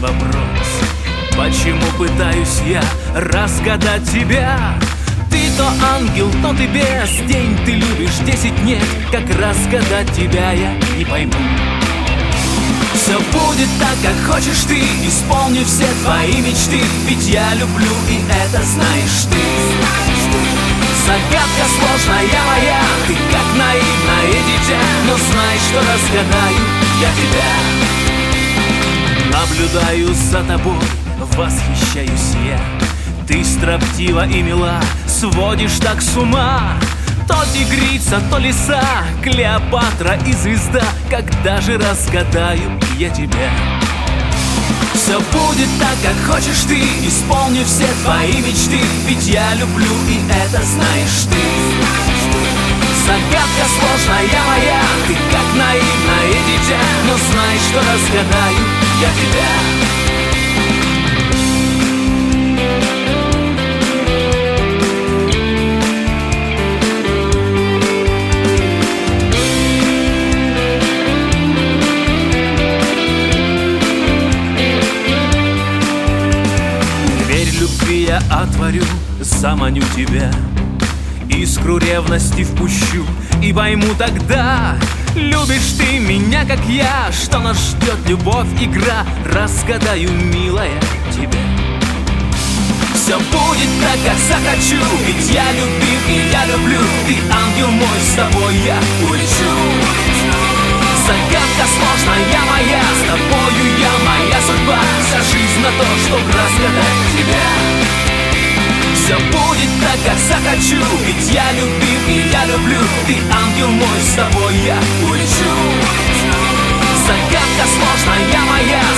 вопрос. Почему пытаюсь я разгадать тебя? Ты то ангел, то ты бес День ты любишь, десять нет. Как разгадать тебя я не пойму. Все будет так, как хочешь ты Исполню все твои мечты. Ведь я люблю, и это знаешь ты. Загадка сложная моя Ты как наивное дитя. Но знай, что разгадаю я тебя Наблюдаю за тобой Восхищаюсь я. Ты строптива и мила Сводишь так с ума. То тигрица, то лиса, Клеопатра и звезда. Когда же разгадаю я тебя? Все будет так, как хочешь ты Исполню все твои мечты. Ведь я люблю, и это знаешь ты. Загадка сложная моя Ты как наивное дитя. Но знай, что разгадаю я тебя отворю, заманю тебя. Искру ревности впущу и пойму тогда меня, как я, что нас ждет любовь, игра. Разгадаю, милая, тебя все будет так, как захочу Ведь я любим и я люблю. Ты ангел мой, с тобой я улечу. Загадка сложная моя С тобою я моя судьба. Вся жизнь на то, чтобы разгадать тебя. Все будет так, как захочу Ведь я любим и я люблю. Ты ангел мой, с тобой я сложная моя